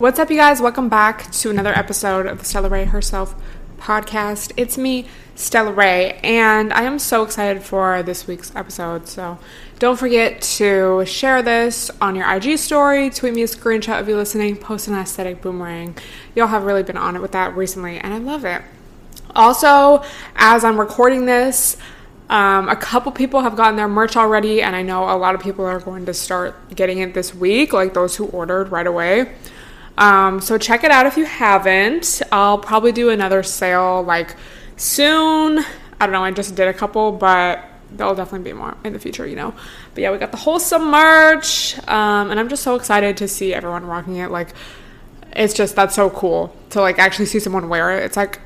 What's up, you guys? Welcome back to another episode of the Stella Rae Herself podcast. It's me, Stella Rae, and I am so excited for this week's episode. So don't forget to share this on your IG story, tweet me a screenshot of you listening, post an aesthetic boomerang. Y'all have really been on it with that recently, and I love it. Also, as I'm recording this, um, a couple people have gotten their merch already, and I know a lot of people are going to start getting it this week, like those who ordered right away. Um, so check it out if you haven't. I'll probably do another sale like soon. I don't know, I just did a couple, but there'll definitely be more in the future, you know. But yeah, we got the wholesome merch, um, and I'm just so excited to see everyone rocking it. Like, it's just that's so cool to like actually see someone wear it. It's like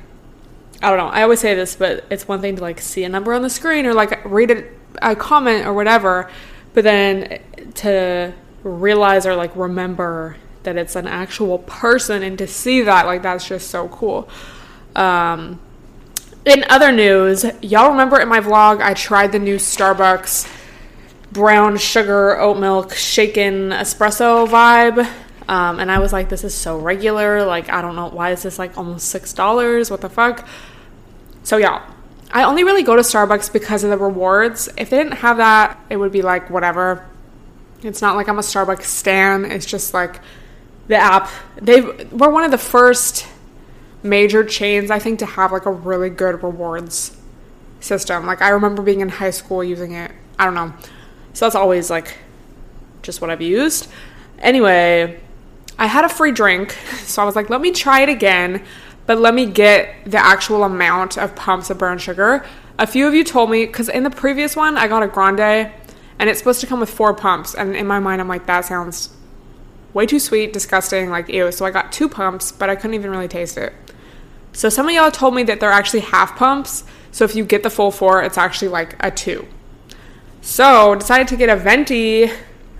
I don't know. I always say this, but it's one thing to like see a number on the screen or like read a, a comment or whatever, but then to realize or like remember that it's an actual person and to see that like that's just so cool. Um, in other news y'all remember in my vlog i tried the new starbucks brown sugar oat milk shaken espresso vibe? Um, and i was like this is so regular like i don't know why is this like almost six dollars? What the fuck? So y'all i only really go to starbucks because of the rewards. If they didn't have that it would be like whatever. It's not like i'm a starbucks stan. It's just like the app they were one of the first major chains I think to have like a really good rewards system. Like I remember being in high school using it. I don't know. So that's always like just what I've used. Anyway, I had a free drink, so I was like, let me try it again, but let me get the actual amount of pumps of brown sugar. A few of you told me because in the previous one I got a grande and it's supposed to come with four pumps, and in my mind I'm like that sounds way too sweet, disgusting, like ew. So I got two pumps, but I couldn't even really taste it. So some of y'all told me that they're actually half pumps. So if you get the full four, it's actually like a two. So decided to get a venti,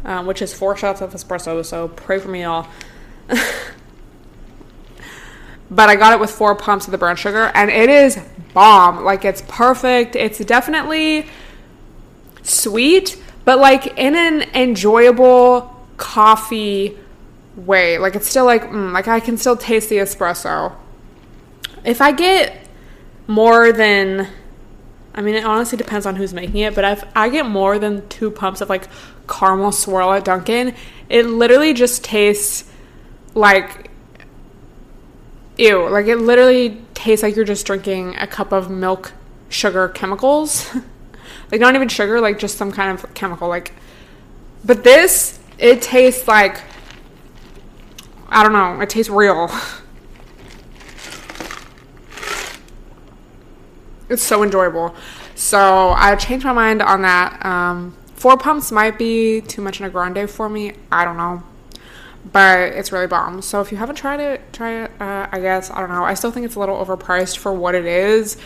um, which is four shots of espresso. So pray for me, y'all. but I got it with four pumps of the brown sugar, and it is bomb. Like it's perfect. It's definitely sweet, but like in an enjoyable coffee way. Like it's still like mm, like I can still taste the espresso. If I get more than I mean, it honestly depends on who's making it, but if I get more than two pumps of like caramel swirl at Dunkin', it literally just tastes like ew. Like it literally tastes like you're just drinking a cup of milk sugar chemicals. like not even sugar, like just some kind of chemical. Like, but this it tastes like I don't know. It tastes real. It's so enjoyable. So I changed my mind on that. Um, four pumps might be too much in a grande for me. I don't know. But it's really bomb. So if you haven't tried it, try it. Uh, I guess. I don't know. I still think it's a little overpriced for what it is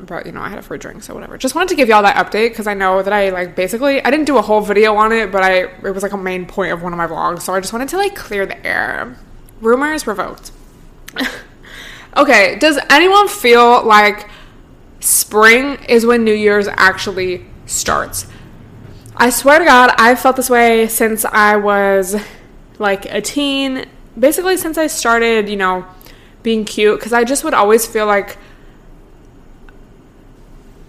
but you know, I had a free drink, so whatever. Just wanted to give y'all that update because I know that I like basically I didn't do a whole video on it, but I it was like a main point of one of my vlogs, so I just wanted to like clear the air. Rumors revoked. okay, does anyone feel like spring is when New Year's actually starts? I swear to God, I've felt this way since I was like a teen. Basically, since I started, you know, being cute, because I just would always feel like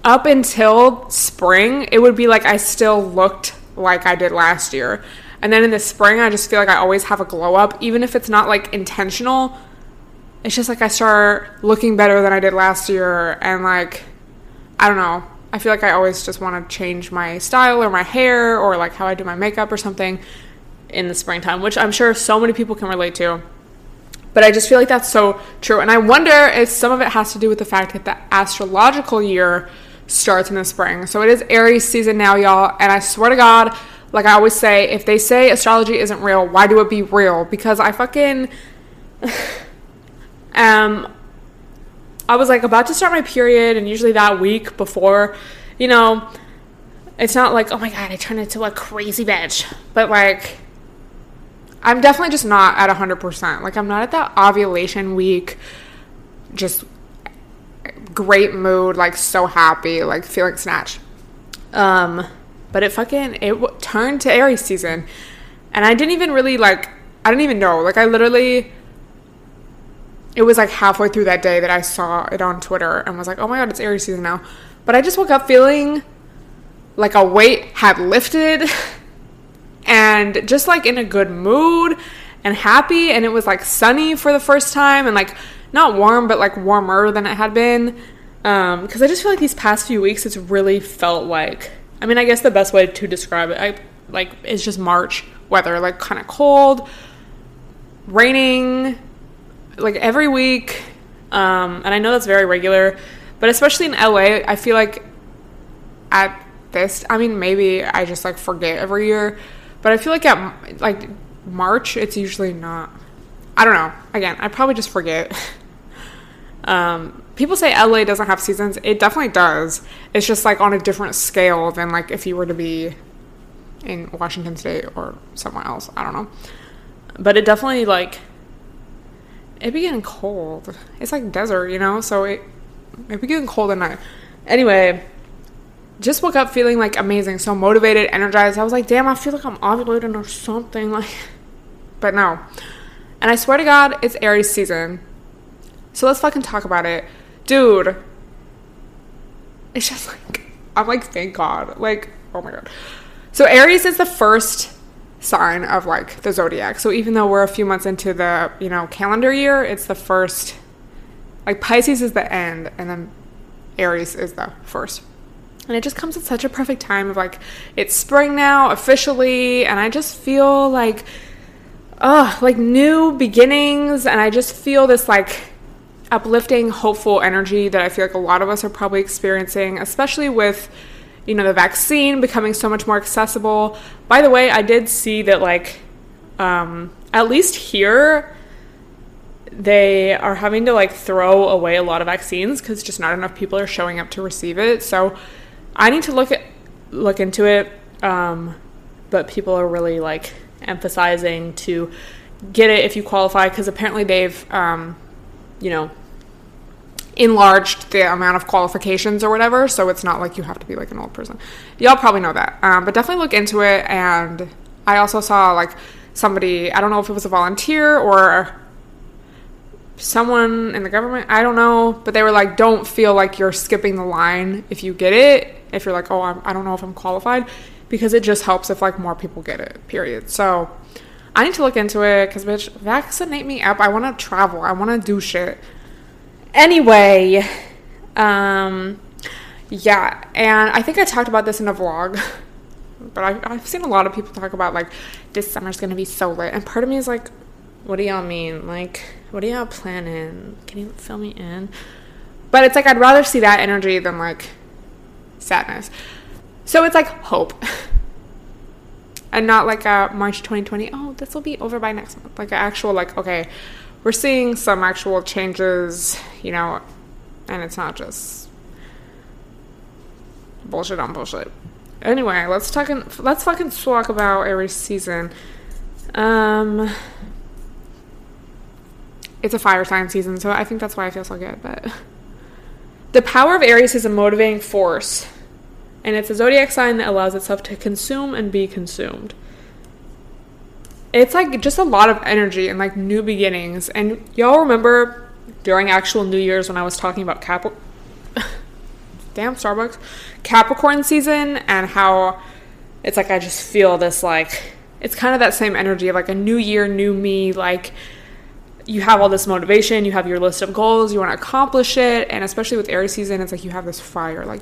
up until spring, it would be like I still looked like I did last year. And then in the spring, I just feel like I always have a glow up, even if it's not like intentional. It's just like I start looking better than I did last year. And like, I don't know. I feel like I always just want to change my style or my hair or like how I do my makeup or something in the springtime, which I'm sure so many people can relate to. But I just feel like that's so true. And I wonder if some of it has to do with the fact that the astrological year starts in the spring. So it is Aries season now, y'all. And I swear to God, like I always say, if they say astrology isn't real, why do it be real? Because I fucking um I was like about to start my period and usually that week before, you know, it's not like, oh my god, I turned into a crazy bitch. But like I'm definitely just not at 100%. Like I'm not at that ovulation week just great mood, like so happy, like feeling snatched. Um, but it fucking it w- turned to Aries season, and I didn't even really like. I didn't even know. Like I literally, it was like halfway through that day that I saw it on Twitter and was like, "Oh my god, it's Aries season now." But I just woke up feeling like a weight had lifted, and just like in a good mood and happy, and it was like sunny for the first time, and like not warm, but like warmer than it had been. Because um, I just feel like these past few weeks, it's really felt like. I mean, I guess the best way to describe it, I like, it's just March weather, like kind of cold, raining, like every week. Um, and I know that's very regular, but especially in LA, I feel like at this, I mean, maybe I just like forget every year, but I feel like at like March, it's usually not. I don't know. Again, I probably just forget. Um, people say LA doesn't have seasons. It definitely does. It's just like on a different scale than like if you were to be in Washington State or somewhere else. I don't know. But it definitely like it be getting cold. It's like desert, you know. So it it be getting cold at night. Anyway, just woke up feeling like amazing, so motivated, energized. I was like, damn, I feel like I'm ovulating or something. Like, but no. And I swear to God, it's Aries season. So let's fucking talk about it. Dude, it's just like, I'm like, thank God. Like, oh my God. So Aries is the first sign of like the zodiac. So even though we're a few months into the, you know, calendar year, it's the first, like Pisces is the end and then Aries is the first. And it just comes at such a perfect time of like, it's spring now officially. And I just feel like, oh, like new beginnings. And I just feel this like, uplifting, hopeful energy that I feel like a lot of us are probably experiencing, especially with you know the vaccine becoming so much more accessible. By the way, I did see that like um, at least here they are having to like throw away a lot of vaccines because just not enough people are showing up to receive it. So I need to look at look into it. Um, but people are really like emphasizing to get it if you qualify because apparently they've um, you know, enlarged the amount of qualifications or whatever. So it's not like you have to be like an old person. Y'all probably know that. Um, but definitely look into it. And I also saw like somebody, I don't know if it was a volunteer or someone in the government, I don't know, but they were like, don't feel like you're skipping the line if you get it. If you're like, oh, I'm, I don't know if I'm qualified, because it just helps if like more people get it, period. So I need to look into it because, bitch, vaccinate me up. I want to travel. I want to do shit. Anyway, um, yeah, and I think I talked about this in a vlog, but I, I've seen a lot of people talk about like this summer's gonna be so lit, and part of me is like, what do y'all mean? Like, what are y'all planning? Can you fill me in? But it's like I'd rather see that energy than like sadness. So it's like hope. and not like a March 2020. Oh, this will be over by next month. Like an actual like okay, we're seeing some actual changes, you know, and it's not just bullshit on bullshit. Anyway, let's talk. let's fucking talk about Aries season. Um, it's a fire sign season, so I think that's why I feel so good. But the power of Aries is a motivating force and it's a zodiac sign that allows itself to consume and be consumed. It's like just a lot of energy and like new beginnings. And y'all remember during actual New Year's when I was talking about Cap damn Starbucks Capricorn season and how it's like I just feel this like it's kind of that same energy of like a new year, new me, like you have all this motivation, you have your list of goals, you want to accomplish it, and especially with Aries season, it's like you have this fire, like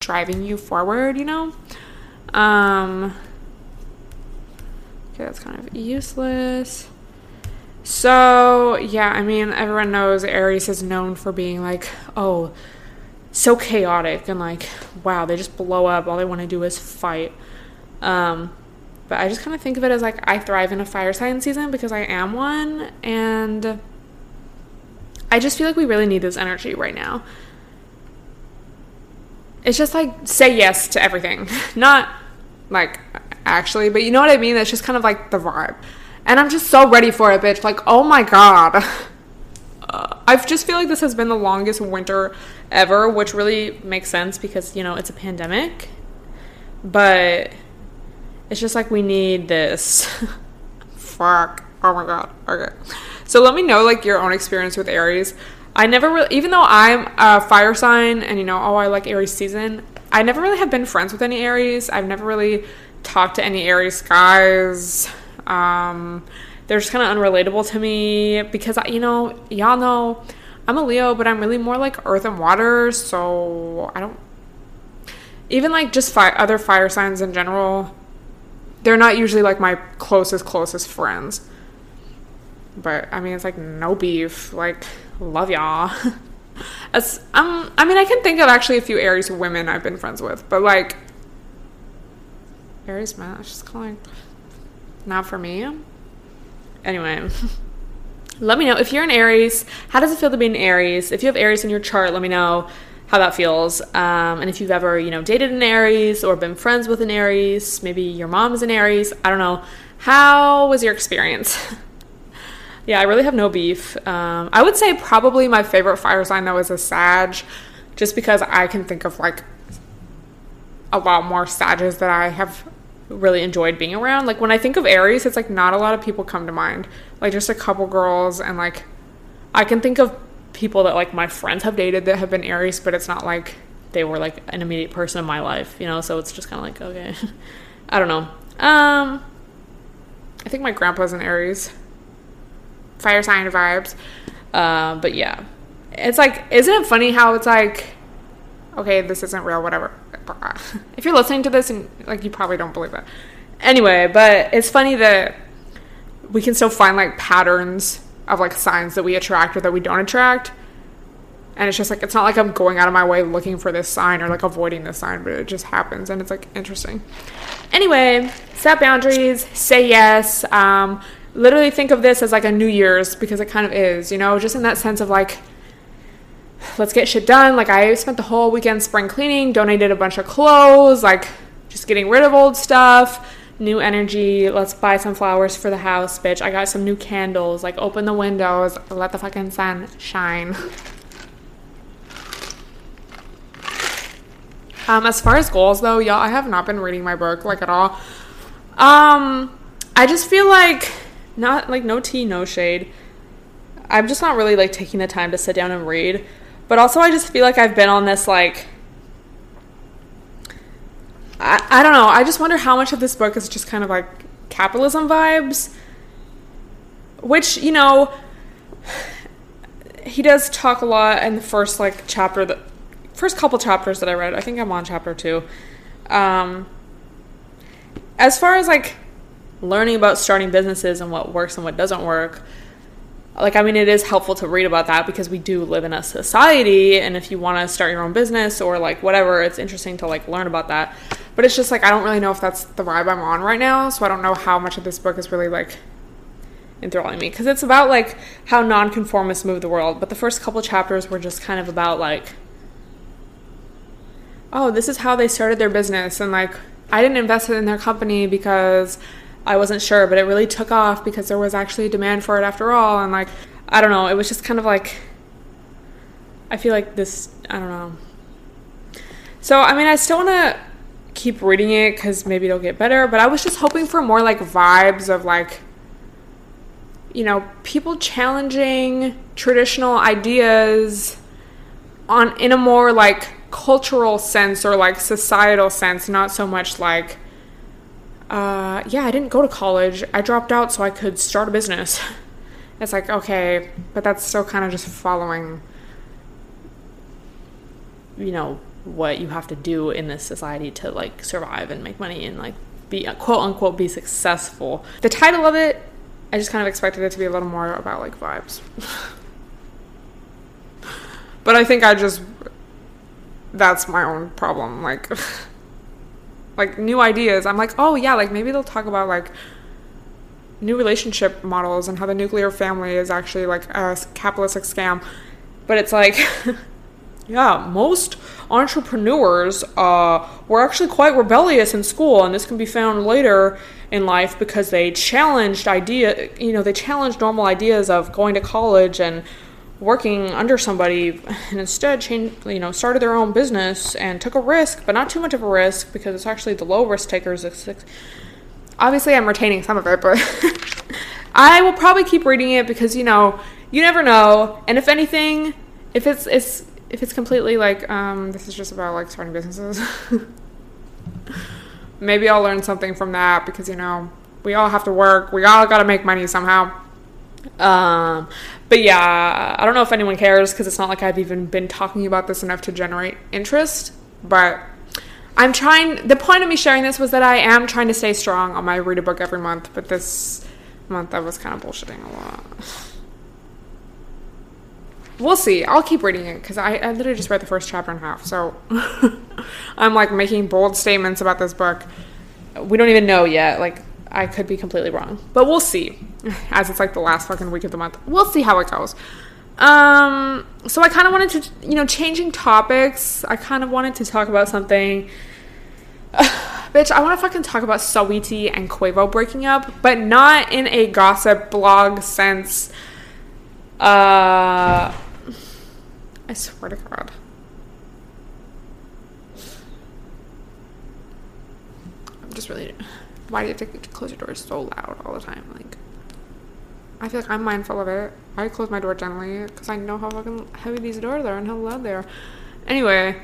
Driving you forward, you know? Um, Okay, that's kind of useless. So, yeah, I mean, everyone knows Aries is known for being like, oh, so chaotic and like, wow, they just blow up. All they want to do is fight. Um, but I just kind of think of it as like I thrive in a fire sign season because I am one. And I just feel like we really need this energy right now. It's just like say yes to everything, not like actually, but you know what I mean? That's just kind of like the vibe. And I'm just so ready for it, bitch. Like, oh my god. Uh, I just feel like this has been the longest winter ever, which really makes sense because, you know, it's a pandemic. But it's just like we need this. Fuck. Oh my god. Okay. So let me know like your own experience with Aries. I never really, even though I'm a fire sign and you know, oh, I like Aries season, I never really have been friends with any Aries. I've never really talked to any Aries guys. Um, they're just kind of unrelatable to me because, you know, y'all know I'm a Leo, but I'm really more like earth and water. So I don't, even like just fi- other fire signs in general, they're not usually like my closest, closest friends. But I mean, it's like no beef. Like, love y'all. As, um, I mean, I can think of actually a few Aries women I've been friends with, but like, Aries man, it's just like not for me. Anyway, let me know if you're an Aries. How does it feel to be an Aries? If you have Aries in your chart, let me know how that feels. Um, and if you've ever, you know, dated an Aries or been friends with an Aries, maybe your mom is an Aries. I don't know. How was your experience? yeah, I really have no beef. Um, I would say probably my favorite fire sign though is a Sag, just because I can think of like a lot more Sages that I have really enjoyed being around. Like when I think of Aries, it's like not a lot of people come to mind. Like just a couple girls and like I can think of people that like my friends have dated that have been Aries, but it's not like they were like an immediate person in my life, you know, so it's just kind of like okay. I don't know. Um I think my grandpa's an Aries. Fire sign vibes. Uh, but yeah. It's like isn't it funny how it's like okay, this isn't real, whatever. If you're listening to this and like you probably don't believe that. Anyway, but it's funny that we can still find like patterns of like signs that we attract or that we don't attract. And it's just like it's not like I'm going out of my way looking for this sign or like avoiding this sign, but it just happens and it's like interesting. Anyway, set boundaries, say yes. Um, literally think of this as like a New Year's because it kind of is, you know, just in that sense of like let's get shit done. Like I spent the whole weekend spring cleaning, donated a bunch of clothes, like just getting rid of old stuff, new energy. Let's buy some flowers for the house, bitch. I got some new candles. Like open the windows, let the fucking sun shine. Um, as far as goals though, y'all, I have not been reading my book like at all. Um, I just feel like not like no tea, no shade. I'm just not really like taking the time to sit down and read. But also, I just feel like I've been on this, like, I, I don't know. I just wonder how much of this book is just kind of like capitalism vibes. Which, you know, he does talk a lot in the first, like, chapter, the first couple chapters that I read. I think I'm on chapter two. Um, as far as, like, learning about starting businesses and what works and what doesn't work, like i mean it is helpful to read about that because we do live in a society and if you want to start your own business or like whatever it's interesting to like learn about that. But it's just like i don't really know if that's the vibe i'm on right now so i don't know how much of this book is really like enthralling me. Because it's about like how nonconformists move the world but the first couple chapters were just kind of about like oh this is how they started their business and like i didn't invest in their company because I wasn't sure, but it really took off because there was actually a demand for it after all. And like, I don't know, it was just kind of like, I feel like this, I don't know. So, I mean, I still want to keep reading it because maybe it'll get better. But I was just hoping for more like vibes of like, you know, people challenging traditional ideas on in a more like cultural sense or like societal sense, not so much like uh, yeah, I didn't go to college. I dropped out so I could start a business. It's like, okay, but that's still kind of just following, you know, what you have to do in this society to like survive and make money and like be quote unquote be successful. The title of it, I just kind of expected it to be a little more about like vibes. but I think I just, that's my own problem. Like, like new ideas. I'm like, oh yeah, like maybe they'll talk about like new relationship models and how the nuclear family is actually like a capitalistic scam. But it's like, yeah, most entrepreneurs uh, were actually quite rebellious in school, and this can be found later in life because they challenged idea, you know, they challenged normal ideas of going to college and working under somebody and instead changed, you know, started their own business and took a risk, but not too much of a risk because it's actually the low risk takers. Obviously, I'm retaining some of it, but I will probably keep reading it because you know you never know. And if anything, if it's it's if it's completely like um, this is just about like starting businesses, maybe I'll learn something from that because you know we all have to work. We all got to make money somehow. Um, but yeah, I don't know if anyone cares because it's not like I've even been talking about this enough to generate interest. But I'm trying, the point of me sharing this was that I am trying to stay strong on my read a book every month, but this month I was kind of bullshitting a lot. We'll see. I'll keep reading it because I, I literally just read the first chapter and a half. So I'm like making bold statements about this book. We don't even know yet. Like, I could be completely wrong, but we'll see. As it's like the last fucking week of the month, we'll see how it goes. Um, so I kind of wanted to, you know, changing topics. I kind of wanted to talk about something. bitch, I want to fucking talk about Saweetie and Quavo breaking up, but not in a gossip blog sense. Uh, I swear to God. I'm just really why do you have to close your doors so loud all the time? Like, I feel like I'm mindful of it. I close my door gently because I know how fucking heavy these doors are and how loud they are. Anyway,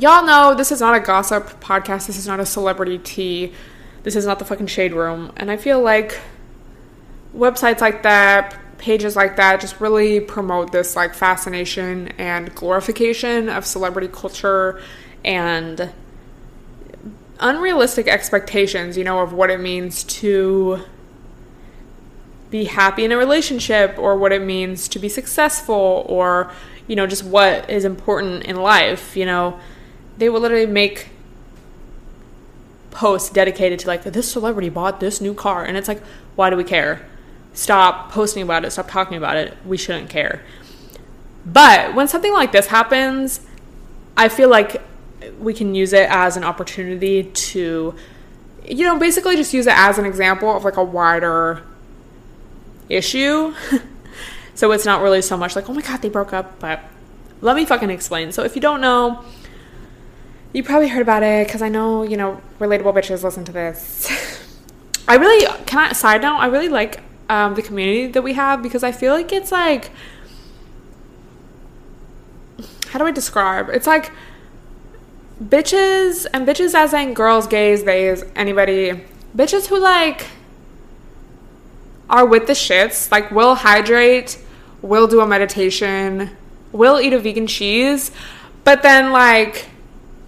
y'all know this is not a gossip podcast. This is not a celebrity tea. This is not the fucking shade room. And I feel like websites like that, pages like that, just really promote this like fascination and glorification of celebrity culture and unrealistic expectations, you know, of what it means to be happy in a relationship or what it means to be successful or, you know, just what is important in life, you know. They will literally make posts dedicated to like this celebrity bought this new car and it's like why do we care? Stop posting about it, stop talking about it. We shouldn't care. But when something like this happens, I feel like we can use it as an opportunity to you know basically just use it as an example of like a wider issue. So it's not really so much like oh my god they broke up but let me fucking explain. So if you don't know you probably heard about it because i know you know relatable bitches listen to this. I really can i side note i really like um, the community that we have because i feel like it's like how do i describe? It's like bitches and bitches as in girls, gays, theys, anybody, bitches who like are with the shits, like will hydrate, will do a meditation, will eat a vegan cheese, but then like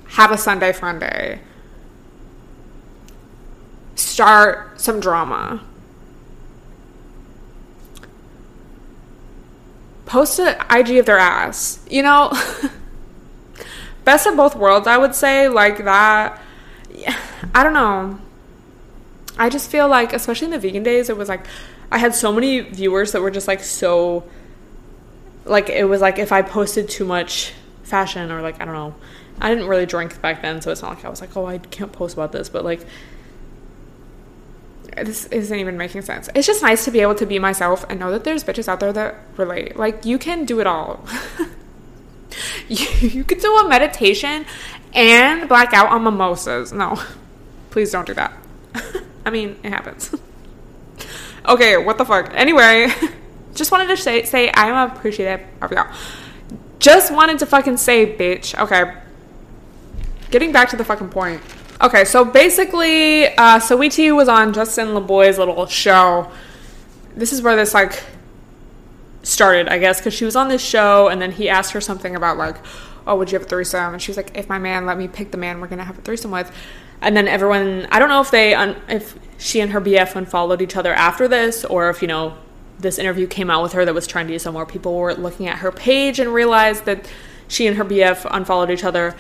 have a Sunday fun day. Start some drama. Post an IG of their ass. You know? best of both worlds, I would say, like that. I don't know. I just feel like, especially in the vegan days, it was like I had so many viewers that were just like so. Like, it was like if I posted too much fashion or like, I don't know. I didn't really drink back then, so it's not like I was like, oh, I can't post about this, but like, this isn't even making sense. It's just nice to be able to be myself and know that there's bitches out there that relate. Like, you can do it all. you, you could do a meditation and black out on mimosas. No, please don't do that. I mean, it happens. okay, what the fuck? Anyway, just wanted to say say I am appreciative of y'all. Just wanted to fucking say, bitch. Okay. Getting back to the fucking point. Okay, so basically, uh, Saweetie was on Justin Laboy's little show. This is where this like started, I guess, because she was on this show, and then he asked her something about like, "Oh, would you have a threesome?" And she was like, "If my man let me pick the man we're gonna have a threesome with." And then everyone, I don't know if they, un- if she and her BF unfollowed each other after this, or if you know, this interview came out with her that was trendy, so more people were looking at her page and realized that she and her BF unfollowed each other.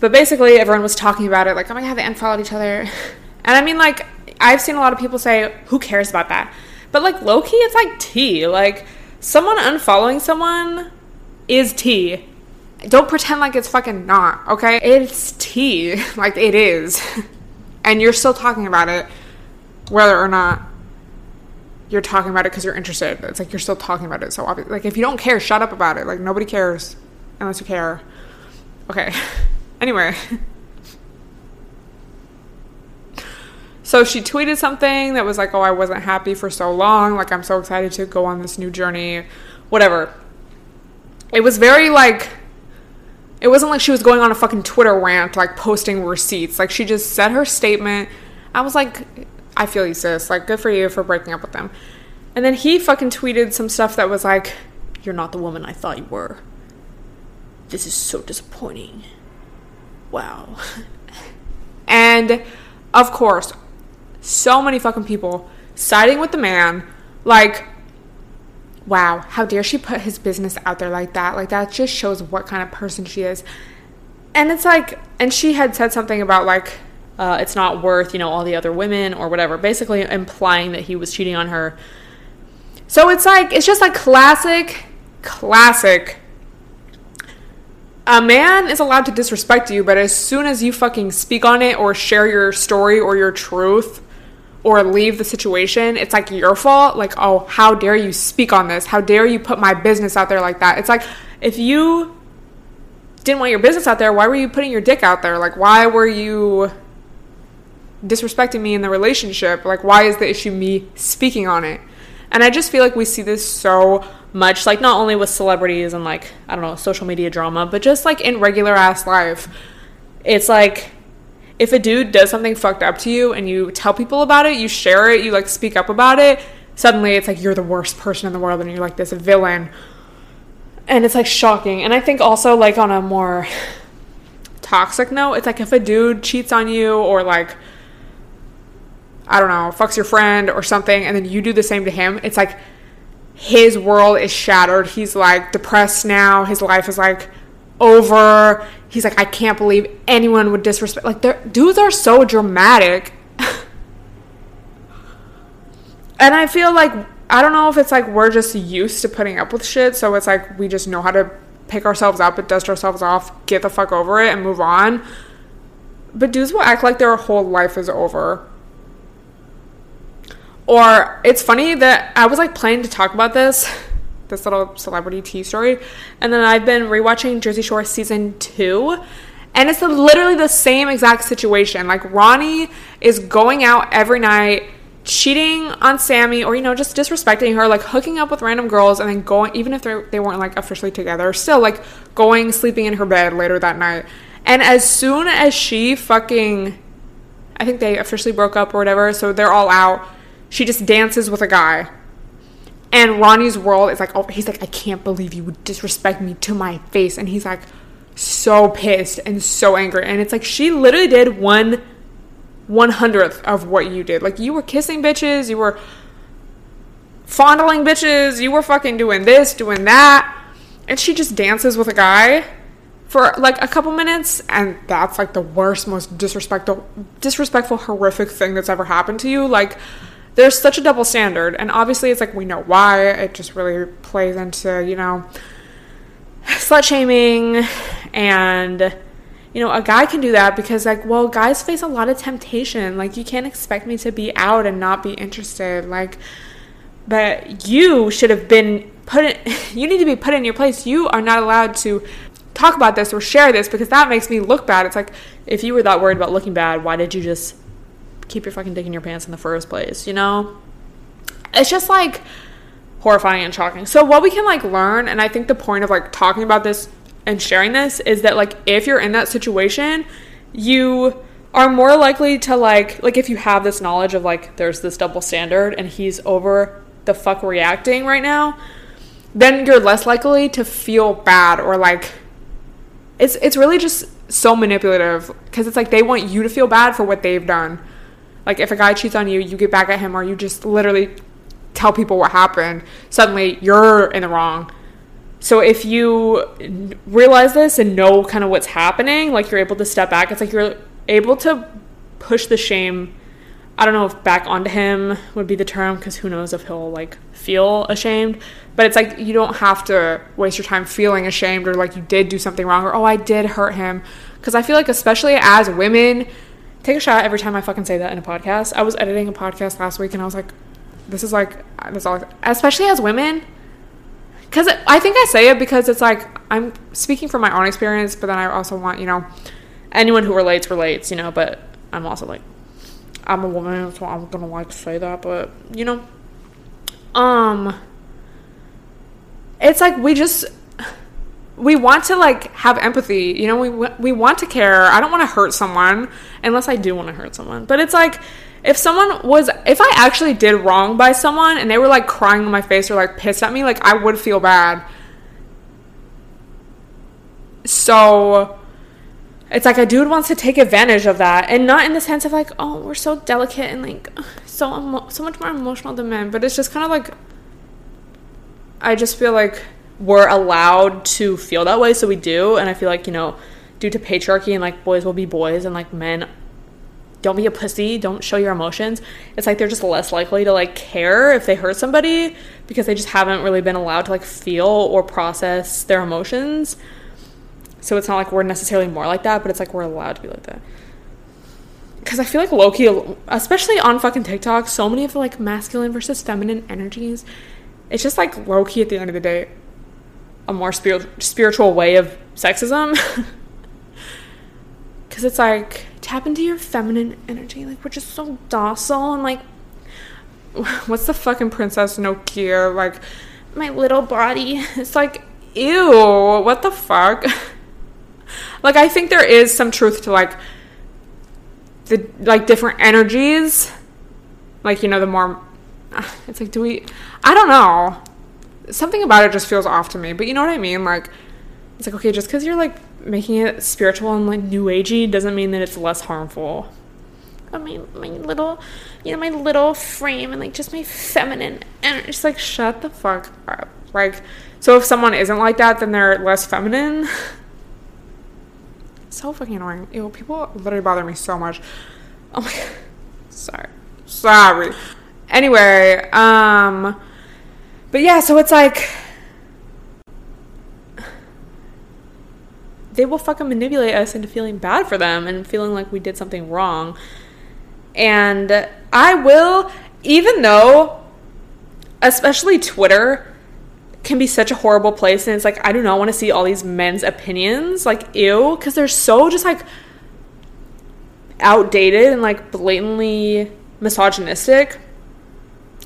But basically, everyone was talking about it, like, oh my god, they unfollowed each other. And I mean, like, I've seen a lot of people say, who cares about that? But like, low key, it's like tea. Like, someone unfollowing someone is tea. Don't pretend like it's fucking not, okay? It's tea. Like, it is. and you're still talking about it, whether or not you're talking about it because you're interested. It's like you're still talking about it. So, obvious. like, if you don't care, shut up about it. Like, nobody cares unless you care. Okay. anyway. So she tweeted something that was like, "Oh, I wasn't happy for so long. Like I'm so excited to go on this new journey, whatever." It was very like it wasn't like she was going on a fucking Twitter rant like posting receipts. Like she just said her statement. I was like, "I feel you, sis. Like good for you for breaking up with them." And then he fucking tweeted some stuff that was like, "You're not the woman I thought you were. This is so disappointing." Wow. and of course, so many fucking people siding with the man. Like, wow, how dare she put his business out there like that? Like, that just shows what kind of person she is. And it's like, and she had said something about, like, uh, it's not worth, you know, all the other women or whatever, basically implying that he was cheating on her. So it's like, it's just like classic, classic. A man is allowed to disrespect you, but as soon as you fucking speak on it or share your story or your truth, or leave the situation, it's like your fault. Like, oh, how dare you speak on this? How dare you put my business out there like that? It's like if you didn't want your business out there, why were you putting your dick out there? Like, why were you disrespecting me in the relationship? Like, why is the issue me speaking on it? And I just feel like we see this so much, like, not only with celebrities and, like, I don't know, social media drama, but just like in regular ass life. It's like, if a dude does something fucked up to you and you tell people about it, you share it, you like speak up about it, suddenly it's like you're the worst person in the world and you're like this villain. And it's like shocking. And I think also like on a more toxic note, it's like if a dude cheats on you or like I don't know, fucks your friend or something and then you do the same to him, it's like his world is shattered. He's like depressed now. His life is like over. He's like, I can't believe anyone would disrespect. Like, dudes are so dramatic. and I feel like, I don't know if it's like we're just used to putting up with shit. So it's like we just know how to pick ourselves up and dust ourselves off, get the fuck over it, and move on. But dudes will act like their whole life is over. Or it's funny that I was like planning to talk about this this little celebrity tea story. And then I've been rewatching Jersey Shore season two. And it's literally the same exact situation. Like Ronnie is going out every night, cheating on Sammy, or you know, just disrespecting her, like hooking up with random girls, and then going, even if they weren't like officially together, still like going sleeping in her bed later that night. And as soon as she fucking, I think they officially broke up or whatever, so they're all out. She just dances with a guy and Ronnie's world is like, oh, he's like, I can't believe you would disrespect me to my face. And he's like, so pissed and so angry. And it's like, she literally did one one hundredth of what you did. Like, you were kissing bitches, you were fondling bitches, you were fucking doing this, doing that. And she just dances with a guy for like a couple minutes and that's like the worst most disrespectful disrespectful horrific thing that's ever happened to you like there's such a double standard and obviously it's like we know why it just really plays into you know slut shaming and you know a guy can do that because like well guys face a lot of temptation like you can't expect me to be out and not be interested like but you should have been put in, you need to be put in your place you are not allowed to talk about this or share this because that makes me look bad. It's like if you were that worried about looking bad, why did you just keep your fucking dick in your pants in the first place, you know? It's just like horrifying and shocking. So what we can like learn and I think the point of like talking about this and sharing this is that like if you're in that situation, you are more likely to like like if you have this knowledge of like there's this double standard and he's over the fuck reacting right now, then you're less likely to feel bad or like it's it's really just so manipulative because it's like they want you to feel bad for what they've done. Like if a guy cheats on you, you get back at him or you just literally tell people what happened. Suddenly you're in the wrong. So if you realize this and know kind of what's happening, like you're able to step back, it's like you're able to push the shame I don't know if back onto him would be the term because who knows if he'll like feel ashamed. But it's like you don't have to waste your time feeling ashamed or like you did do something wrong or oh I did hurt him. Because I feel like especially as women, take a shot every time I fucking say that in a podcast. I was editing a podcast last week and I was like, this is like this all especially as women. Because I think I say it because it's like I'm speaking from my own experience, but then I also want you know anyone who relates relates, you know. But I'm also like I'm a woman, so I'm gonna like say that, but you know, um, it's like we just we want to like have empathy, you know, we we want to care. I don't want to hurt someone unless I do want to hurt someone, but it's like if someone was if I actually did wrong by someone and they were like crying in my face or like pissed at me, like I would feel bad. So it's like a dude wants to take advantage of that and not in the sense of like oh we're so delicate and like so emo- so much more emotional than men but it's just kind of like i just feel like we're allowed to feel that way so we do and i feel like you know due to patriarchy and like boys will be boys and like men don't be a pussy don't show your emotions it's like they're just less likely to like care if they hurt somebody because they just haven't really been allowed to like feel or process their emotions so it's not like we're necessarily more like that, but it's like we're allowed to be like that. Because I feel like low key, especially on fucking TikTok, so many of the like masculine versus feminine energies, it's just like low key at the end of the day, a more spir- spiritual way of sexism. Because it's like, tap into your feminine energy. Like, we're just so docile and like, what's the fucking Princess Nokia? Like, my little body. It's like, ew, what the fuck? like I think there is some truth to like the like different energies. Like you know, the more it's like, do we? I don't know. Something about it just feels off to me. But you know what I mean? Like it's like okay, just because you're like making it spiritual and like new agey doesn't mean that it's less harmful. I my little, you know, my little frame and like just my feminine and it's like shut the fuck up. Like, so if someone isn't like that, then they're less feminine. so fucking annoying. Ew, people literally bother me so much. Oh my god. Sorry. Sorry. Anyway, um but yeah, so it's like they will fucking manipulate us into feeling bad for them and feeling like we did something wrong. And I will even though especially Twitter can be such a horrible place and it's like I do not want to see all these men's opinions like ew because they're so just like outdated and like blatantly misogynistic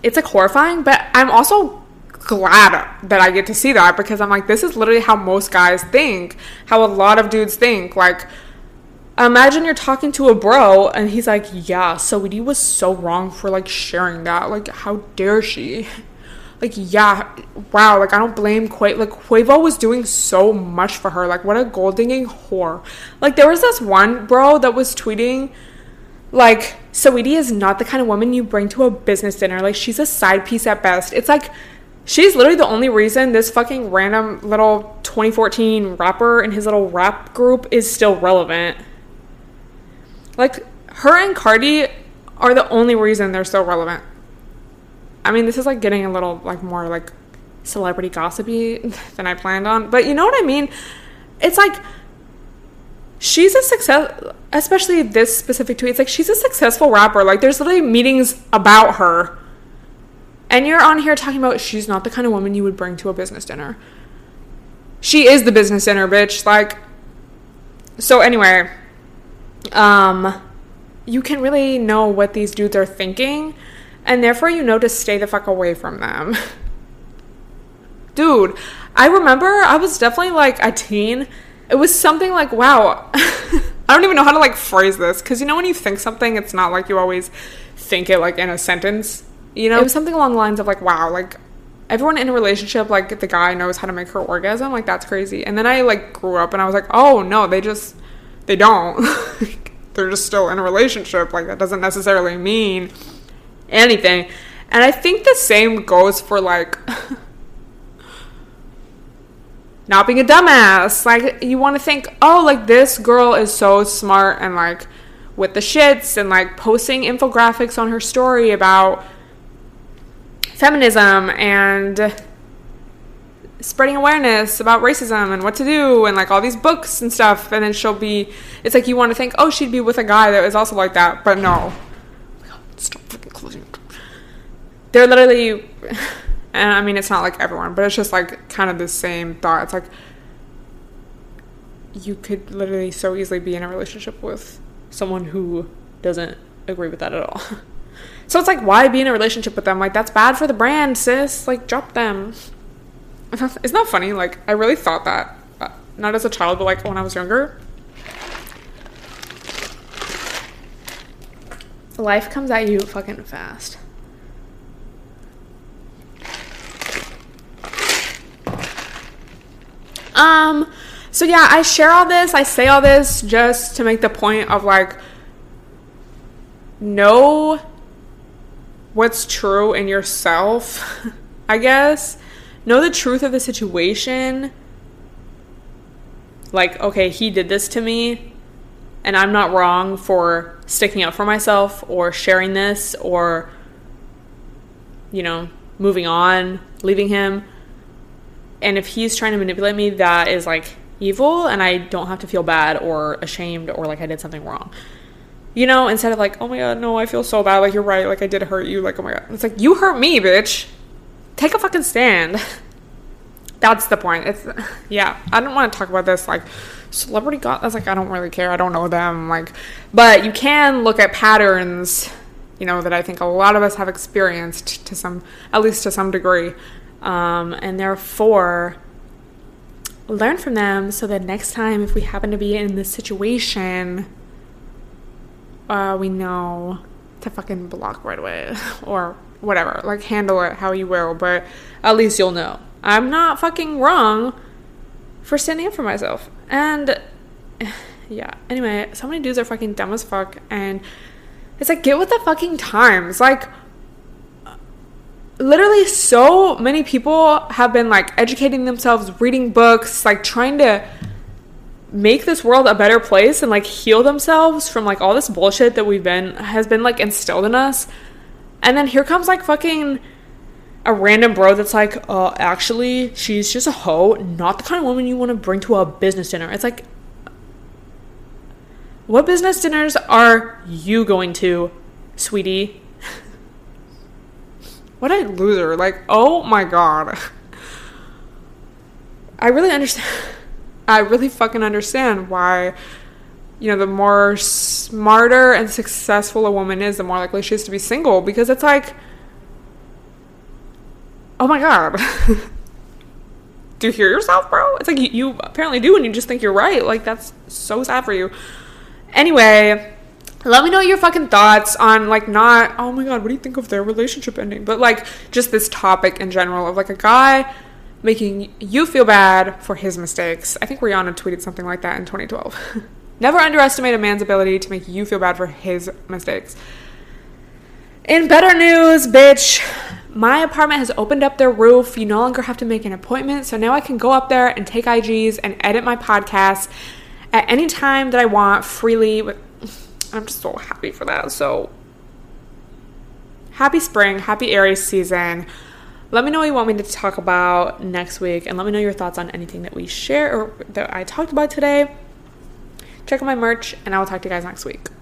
it's like horrifying but I'm also glad that I get to see that because I'm like this is literally how most guys think how a lot of dudes think. Like imagine you're talking to a bro and he's like yeah Saweetie was so wrong for like sharing that. Like how dare she? Like yeah wow like i don't blame quavo. Like quavo was doing so much for her. Like what a gold digging whore. Like there was this one bro that was tweeting like Saweetie is not the kind of woman you bring to a business dinner. Like she's a side piece at best. It's like she's literally the only reason this fucking random little 2014 rapper and his little rap group is still relevant like her and cardi are the only reason they're still relevant I mean, this is like getting a little like more like celebrity gossipy than I planned on, but you know what I mean? It's like she's a success, especially this specific tweet. It's like she's a successful rapper. Like there's literally meetings about her, and you're on here talking about she's not the kind of woman you would bring to a business dinner. she is the business dinner bitch. Like, so anyway, um, you can really know what these dudes are thinking, and therefore you know to stay the fuck away from them. Dude, I remember I was definitely like a teen. It was something like, wow, I don't even know how to like phrase this because you know when you think something, it's not like you always think it like in a sentence. You know, it was something along the lines of like, wow, like everyone in a relationship, like the guy knows how to make her orgasm. Like that's crazy. And then I like grew up and I was like, oh no, they just they don't. They're just still in a relationship. Like that doesn't necessarily mean anything. And I think the same goes for like not being a dumbass. Like you want to think, oh, like this girl is so smart and like with the shits and like posting infographics on her story about feminism and spreading awareness about racism and what to do and like all these books and stuff. And then she'll be it's like you want to think oh she'd be with a guy that was also like that but no. Stop fucking closing they're literally and i mean it's not like everyone but it's just like kind of the same thought. It's like you could literally so easily be in a relationship with someone who doesn't agree with that at all so it's like why be in a relationship with them like that's bad for the brand sis like drop them Isn't that funny? Like, I really thought that. Uh, not as a child, but like when I was younger. Life comes at you fucking fast. Um, so yeah, I share all this, I say all this just to make the point of like, know what's true in yourself, I guess know the truth of the situation. Like, okay, he did this to me, and I'm not wrong for sticking up for myself or sharing this or, you know, moving on, leaving him. And if he's trying to manipulate me, that is like evil, and I don't have to feel bad or ashamed or like I did something wrong. You know, instead of like, oh my god, no, I feel so bad, like you're right, like I did hurt you, like oh my god. It's like, you hurt me, bitch take a fucking stand. That's the point. It's yeah. I don't want to talk about this like celebrity got. That's like I don't really care. I don't know them. Like, but you can look at patterns. You know that I think a lot of us have experienced to some, at least to some degree, um, and therefore learn from them so that next time if we happen to be in this situation, uh, we know to fucking block right away or whatever. Like handle it how you will, but at least you'll know. I'm not fucking wrong for standing up for myself. And yeah, anyway, so many dudes are fucking dumb as fuck and it's like get with the fucking times. Like literally so many people have been like educating themselves, reading books, like trying to make this world a better place and like heal themselves from like all this bullshit that we've been has been like instilled in us and then here comes like fucking a random bro that's like, uh, actually, she's just a hoe, not the kind of woman you want to bring to a business dinner. It's like, what business dinners are you going to, sweetie? what a loser. Like, oh my god. I really understand. I really fucking understand why you know, the more smarter and successful a woman is, the more likely she is to be single because it's like, oh my God. do you hear yourself, bro? It's like you, you apparently do and you just think you're right. Like, that's so sad for you. Anyway, let me know your fucking thoughts on like not oh my god what do you think of their relationship ending but like just this topic in general of like a guy making you feel bad for his mistakes i think rihanna tweeted something like that in 2012 Never underestimate a man's ability to make you feel bad for his mistakes. In better news, bitch, my apartment has opened up their roof. You no longer have to make an appointment. So now I can go up there and take IGs and edit my podcast at any time that I want freely. I'm just so happy for that. So happy spring, happy Aries season. Let me know what you want me to talk about next week and let me know your thoughts on anything that we share or that I talked about today. Check out my merch, and I will talk to you guys next week.